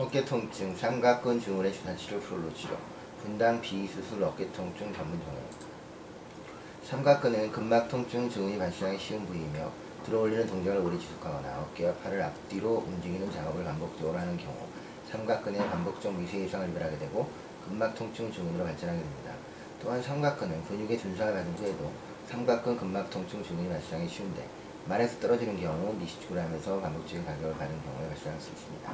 어깨 통증, 삼각근 증후의 주사 치료 프롤로 치료, 분당 비수술 어깨 통증 전문 정형. 삼각근은 근막 통증 증후이 발생하기 쉬운 부위이며 들어올리는 동작을 오래 지속하거나 어깨와 팔을 앞뒤로 움직이는 작업을 반복적으로 하는 경우 삼각근의 반복적 미세 이상을 유발하게 되고 근막 통증 증후로 발전하게 됩니다. 또한 삼각근은 근육의 준상을 받은 후에도 삼각근 근막 통증 증후이 발생하기 쉬운데 말에서 떨어지는 경우 미시축을 하면서 반복적인 가격을 받는 경우에 발생할 수 있습니다.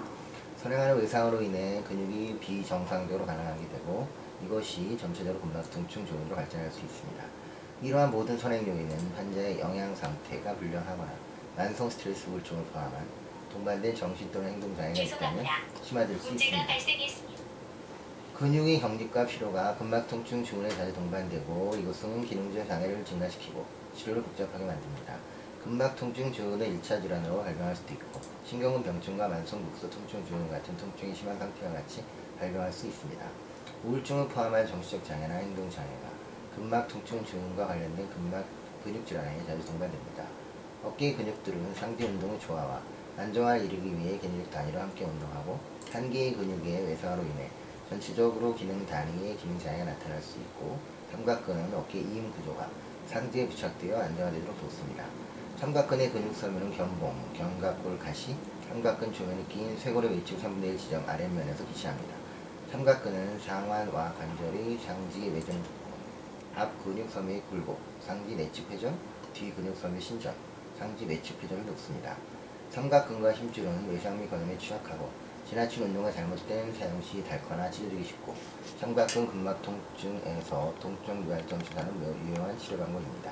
선행하는 외상으로 인해 근육이 비정상적으로 가능하게 되고 이것이 전체적으로 근막 통증 증후로 발전할 수 있습니다. 이러한 모든 선행 요인은 환자의 영양 상태가 불량하거나 만성 스트레스 우울증을 포함한 동반된 정신 또는 행동 장애가 있다면. 심화될 수 있습니다. 근육의 경직과 피로가 근막 통증 증후에 자주 동반되고 이것은 기능적 장애를 증가시키고 치료를 복잡하게 만듭니다. 근막 통증 증후는 1차 질환으로 발병할 수도 있고 신경근 병증과 만성 국소 통증 증후 같은 통증이 심한 상태와 같이 발병할 수 있습니다. 우울증을 포함한 정신적 장애나 행동 장애가 근막 통증 증후과 관련된 근막 근육 질환에 자주 동반됩니다. 어깨 근육들은 상대 운동의 조화와 안정화를 이루기 위해 근육 단위로 함께 운동하고 한 개의 근육의 외상으로 인해 전체적으로 기능 단위의 기능 장애가 나타날 수 있고 삼각근은 어깨 이음 구조가 상체에 부착되어 안정화되도록 돕습니다. 삼각근의 근육 섬유는 견봉, 견갑골 가시, 삼각근 조면에 끼인 쇄골의 외측 3분의 1 지점 아랫면에서 기시합니다. 삼각근은 상완와 관절의 상지 외전 앞 근육 섬유의 굴곡, 상지 내측 회전, 뒤 근육 섬유 신전, 상지 외측 회전을 돕습니다. 삼각근과 힘줄은 외상 및 건염에 취약하고 지나친 운동과 잘못된 사용 시 닳거나 찢어지기 쉽고 삼각근 근막 통증에서 통증 유발점 주사는 매우 유용한 치료 방법입니다.